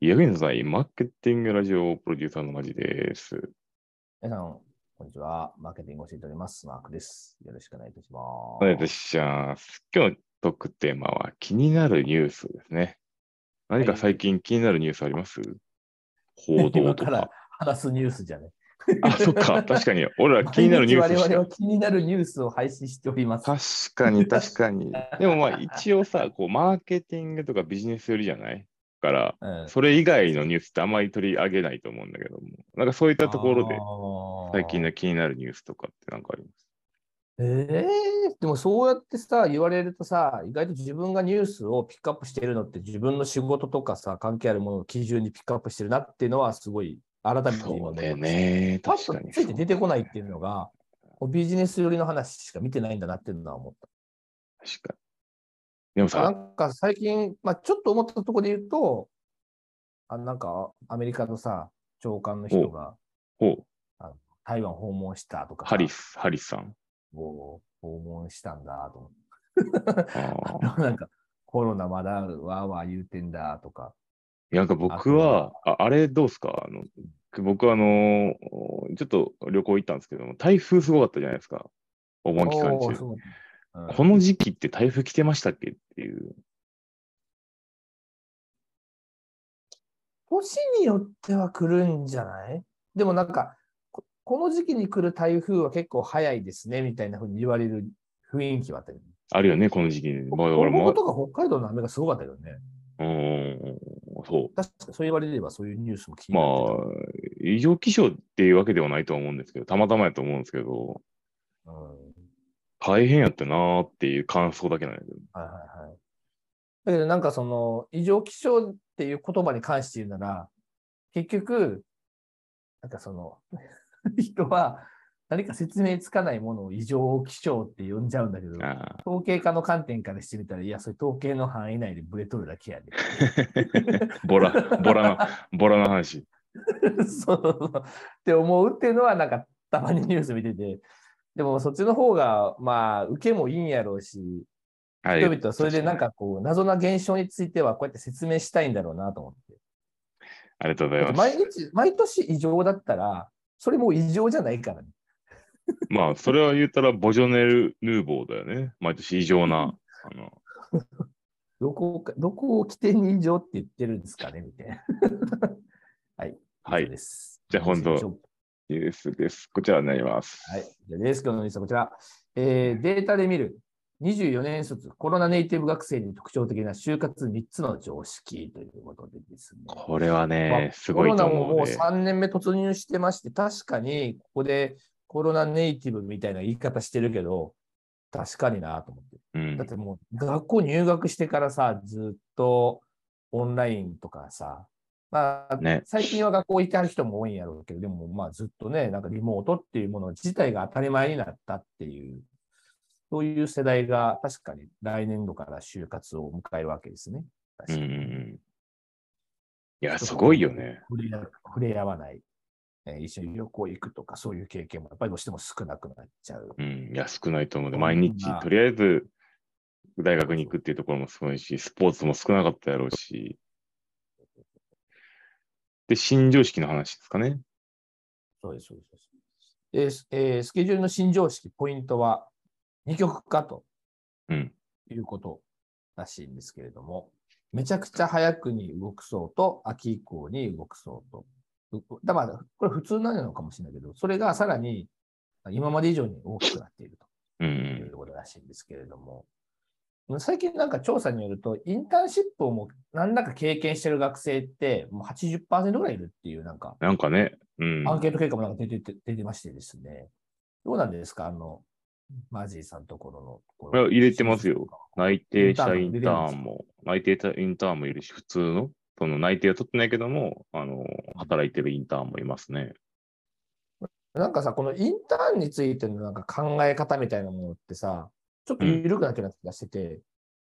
役員さん、マーケティングラジオプロデューサーのマジです。皆さん、こんにちは。マーケティングを教えております。マークです。よろしくお願いいたします。お願いいたします。今日のトークテーマは気になるニュースですね。何か最近気になるニュースあります、報道と今か。話すニュースじゃね。あ、そっか。確かに。俺ら気になるニュース我々はし気になるニュースを配信しております。か確かに、確かに。でもまあ一応さ、こう、マーケティングとかビジネス寄りじゃない？から、うんそれ以外のニュースってあんまり取り上げないと思うんだけども、なんかそういったところでで最近の気になるニュースとかってなんかあります？えー、でもそうやってさ、言われるとさ、意外と自分がニュースをピックアップしているのって自分の仕事とかさ、関係あるものを基準にピックアップしてるなっていうのはすごい改めて思いましたね。パッ確かに。とついて出てこないっていうのが、ビジネス寄りの話しか見てないんだなっていうのは思った。確かに。でもなさ、んか最近、まあ、ちょっと思ったところで言うと、あなんかアメリカのさ、長官の人がほう、台湾訪問したとかさ、ハリス、ハリスさん。を訪問したんだと思っ なんかコロナまだわーわー言うてんだとか。なんか僕は、ああれどうですか？あの僕はあの、ちょっと旅行行ったんですけども、台風すごかったじゃないですか。お盆期間中。この時期って台風来てましたっけっていう。年によっては来るんじゃない？でもなんかこ、この時期に来る台風は結構早いですねみたいなふうに言われる雰囲気はあったよね。あるよね、この時期に。まあ、だからま東北とか北海道の雨がすごかったよね。あ、うん、そ確かにそう言われればそういうニュースも聞う。まあいて、異常気象っていうわけではないとは思うんですけど、たまたまやと思うんですけど、大変やったなーっていう感想だけなんだけど。はいはいはい。だけどなんかその異常気象っていう言葉に関して言うなら、結局、なんかその 人は何か説明つかないものを異常気象って呼んじゃうんだけど、あ統計化の観点からしてみたら、いや、それ統計の範囲内でブレとるだけやで。ー ボラ、ボラの、ボラの話。そうって思うっていうのは、なんかたまにニュース見てて、でもそっちの方が、まあ、受けもいいんやろうし、はい人々はそれでなんかこう、謎な現象についてはこうやって説明したいんだろうなと思って。ありがとうございます。毎日、毎年異常だったら、それもう異常じゃないからね。まあ、それは言ったら、ボジョネル・ヌーボーだよね。毎年異常な。あのどこか、どこを起点に異常って言ってるんですかねみたいな。はい。はい。じゃあ本当はい。ニュースです。こちらになります。じゃあデスクのニュースはこちら。えーデータで見る24年卒コロナネイティブ学生に特徴的な就活3つの常識ということでですね。これはまね、あすごいとコロナももう思うね。3年目突入してまして、確かにここでコロナネイティブみたいな言い方してるけど、確かになと思って。うんだってもう学校入学してからさ、ずっとオンラインとかさ、まあ、ね最近は学校行かる人も多いんやろうけど、でもまあずっとね、なんかリモートっていうもの自体が当たり前になったっていう、そういう世代が確かに来年度から就活を迎えるわけですね。うん。いや、すごいよね。触れ合わない、えー一緒に旅行行くとか、そういう経験もやっぱりどうしても少なくなっちゃう。うん。いや、少ないと思うで、うん毎日まあ、とりあえず、大学に行くっていうところもすごいし、スポーツも少なかったやろうし。で、新常識の話ですかね。そうです、そうです。えースえースケジュールの新常識、ポイントは2極化とうん。いうことらしいんですけれども、めちゃくちゃ早くに動く層と、秋以降に動く層と。うだから、これ普通なのかもしれないけど、それがさらに今まで以上に大きくなっている。というころらしいんですけれども、最近なんか調査によると、インターンシップをもう何らか経験してる学生って、もう80%ぐらいいるっていう、なんか、なんかね、うん。アンケート結果もなんか出てて出てましてですね。どうなんですか？あの、マジーさんところのところ。いや入れてますよ。内定者インタインターンも、内定者インターンもいるし、普通の、その内定は取ってないけども、あの、働いてるインターンもいますね。なんかさ、このインターンについてのなんか考え方みたいなものってさ、ちょっと緩くなってるような気がしてて、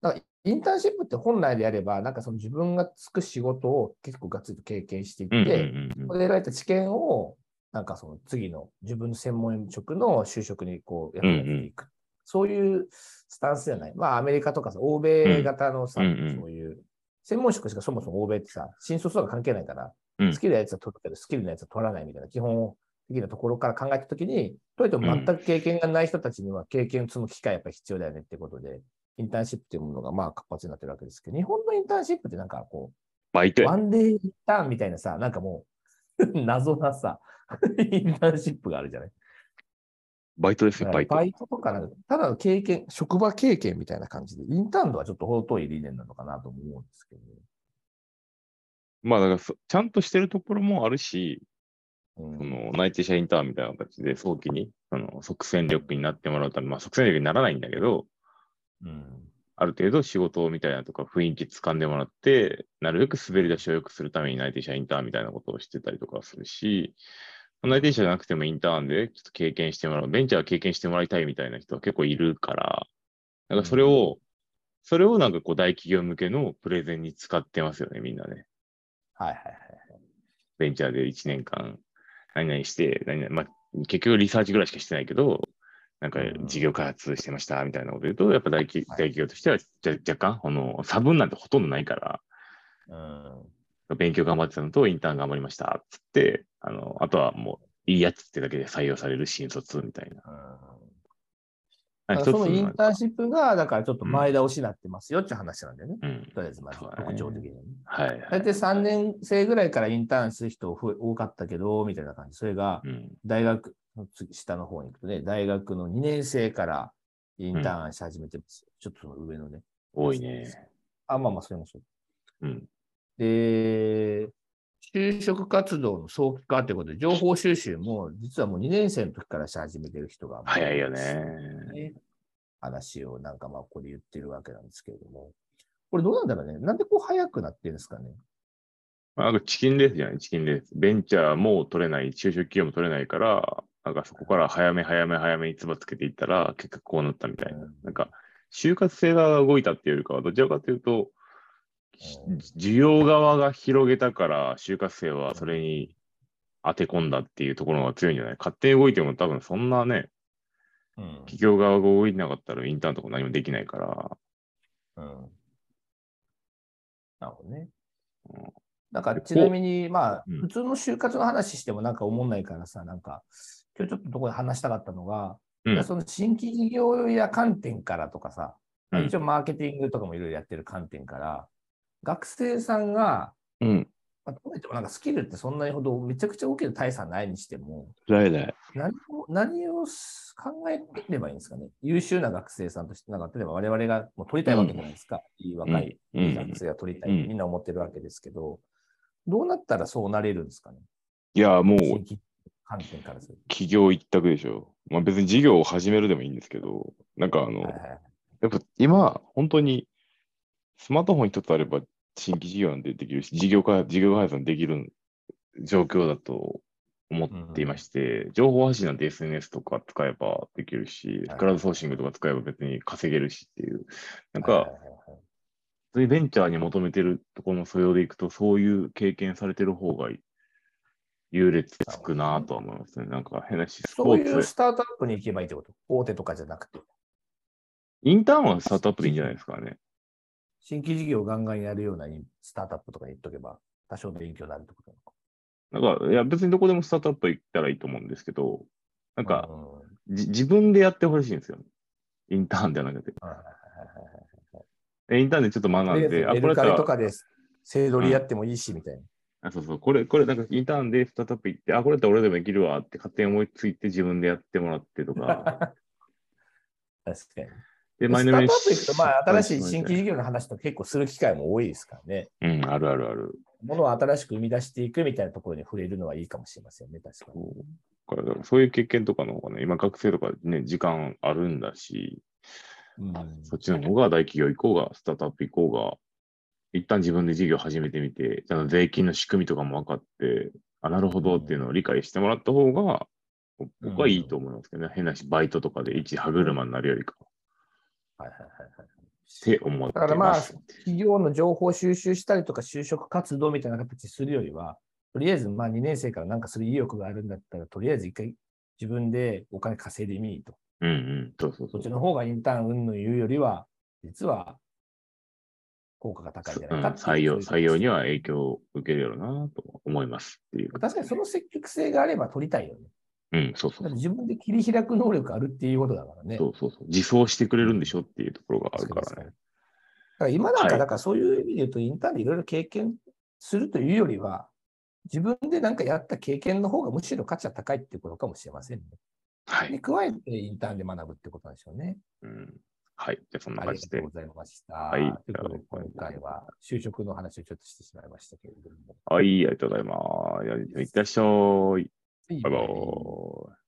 なんかインターンシップって本来であれば、なんかその自分がつく仕事を結構がっつりと経験していって、うんうんうんうん。ここで得られた知見を、なんかその次の自分の専門職の就職にこう役立てていく。そういうスタンスじゃない。まあアメリカとかさ、欧米型のさ、うんうん。そういう専門職しかそもそも欧米ってさ、新卒とか関係ないから、うん。スキルのやつは取るけど、スキルのやつは取らないみたいな基本的なところから考えたときに、といっても全く経験がない人たちには経験を積む機会やっぱり必要だよねってことで、インターンシップっていうものがまあ活発になってるわけですけど、日本のインターンシップってなんかこう、バイトやワンデーインターンみたいなさ、なんかもう、謎なさ、インターンシップがあるじゃない？バイトですよ、バイト。バイトとかなんか、ただの経験、職場経験みたいな感じで、インターンとはちょっと程遠い理念なのかなと思うんですけど、まあだからそ、ちゃんとしてるところもあるし、うんその内定者インターンみたいな形で早期にその即戦力になってもらうため、まあ即戦力にならないんだけど、うんある程度仕事みたいなとか雰囲気掴んでもらって、なるべく滑り出しを良くするために内定者インターンみたいなことをしてたりとかするし、内定者じゃなくてもインターンでちょっと経験してもらう、ベンチャー経験してもらいたいみたいな人は結構いるから、なんかそれを、それをなんかこう大企業向けのプレゼンに使ってますよね、みんなね。はいはいはい。ベンチャーで1年間何々して、何々、まあ、結局リサーチぐらいしかしてないけど、なんかうん。事業開発してましたみたいなこと言うと、やっぱ大企業としては若干、あの差分なんてほとんどないから、うん。勉強頑張ってたのとインターン頑張りましたっつって、あのあとはもういいやつってだけで採用される新卒みたいな。そのインターンシップが、だからちょっとうん前倒しになってますよっていう話なんだよね。うん。とりあえず、まず特徴的にはね。はい、はい。大体3年生ぐらいからインターンする人増え多かったけど、みたいな感じ。それがうん。大学の次下の方に行くとね、大学の2年生からインターンし始めてます。ちょっとその上のね。多いね。あ、まあまあ、それもそう。うん。で、就職活動の早期化ということで、情報収集も実はもう2年生の時からし始めてる人が、早いよね。ね話をなんかまあここで言ってるわけなんですけれども、これどうなんだろうね。なんでこう早くなってるんですかね。まあなんかチキンレースじゃない、チキンレース。ベンチャーも取れない、就職企業も取れないから、なんかそこから早め早め早めにつばつけていったら、結果こうなったみたいな。うんなんか、就活性が動いたっていうよりかは、どちらかというと、うん需要側が広げたから、就活生はそれに当て込んだっていうところが強いんじゃない？勝手に動いても多分そんなね、うん。企業側が動いてなかったらインターンとか何もできないから、うん。なるほどねうん。なんかちなみに、まあうん、普通の就活の話してもなんか思んないからさ、なんか、今日ちょっとどこで話したかったのが、その新規事業や観点からとかさ、一応マーケティングとかもいろいろやってる観点から、学生さんが、うん、まあ、どうやってもなんかスキルってそんなにほどめちゃくちゃ大きな大差ないにしても、ないない。何を何を考えればいいんですかね。優秀な学生さんとして、なんか例えば我々がもう取りたいわけじゃないですか。いい若い、うんいい学生が取りたい、うんみんな思ってるわけですけど、どうなったらそうなれるんですかね。いや、もう観点からする企業一択でしょ。まあ別に事業を始めるでもいいんですけど、なんかあの、と。はいはいやっぱ今、本当にスマートフォン一つあれば新規事業なんてできるし、事業開発、事業開発なんてできる状況だと思っていまして、情報発信なんて SNS とか使えばできるしはい、クラウドソーシングとか使えば別に稼げるしっていう、なんかはいはい、はいはいそういうベンチャーに求めてるところの素養でいくと、そういう経験されてる方が優劣つくなとは思いますね。なんか変なし、スポそういーツでうスタートアップに行けばいいってこと？大手とかじゃなくて。インターンはスタートアップでいいんじゃないですかね。新規事業をガンガンやるようなスタートアップとかに行っとけば、多少勉強になるってことなのか。なんか、いや、別にどこでもスタートアップ行ったらいいと思うんですけど、なんか、うんじ自分でやってほしいんですよね。インターンではなくて。はいはいはいはいはいえインターンでちょっと学んで、メあ、これルとかでセイドリやってもいいし、みたいな。あ、そうそう、これ、これ、なんかインターンでスタートアップ行って、あ、これだったら俺でもできるわって勝手に思いついて自分でやってもらってとか、確かに。で、スタートアップに行くと、まあ、新しい新規事業。業の話と結構する機会も多いですからね。うん、あるあるある。ものを新しく生み出していくみたいなところに触れるのはいいかもしれませんね、確かに。そうそういう経験とかの方がね、今学生とかね、時間あるんだし、うんそっちの方が大企業行こうが、スタートアップ行こうが、一旦自分で事業始めてみて、ちゃんと税金の仕組みとかも分かって、あ、なるほどっていうのを理解してもらった方が、僕はいいと思いますけどね。変なし、バイトとかで一歯車になるよりか、はいはいはいはい。って思ってだからまあ。企業の情報収集したりとか就職活動みたいな形するよりは、とりあえずまあ2年生からなんかする意欲があるんだったら、とりあえず一回自分でお金稼いでみいと。うんうん。そうそうそっち。の方がインターン云々言うよりは、実は効果が高いんじゃないかうん採用、採用には影響を受けるよなと思いますっていう。確かにその積極性があれば取りたいよね。うん、そうそう自分で切り開く能力あるっていうことだからね。そうそうそう。自走してくれるんでしょっていうところがあるからね。だから今なんか、はいだからそういう意味で言うと、インターンでいろいろ経験するというよりは、自分でなんかやった経験の方がむしろ価値は高いっていうことかもしれませんね。にはい。加えてインターンで学ぶってことなんでしょうね。うん、はい。じゃあそんなあ感じでりがとうご。ざいました。はいということで、今回は就職の話をちょっとしてしまいましたけれども。はい、ありがとうございます。いってらっしゃい。バイバはいイ。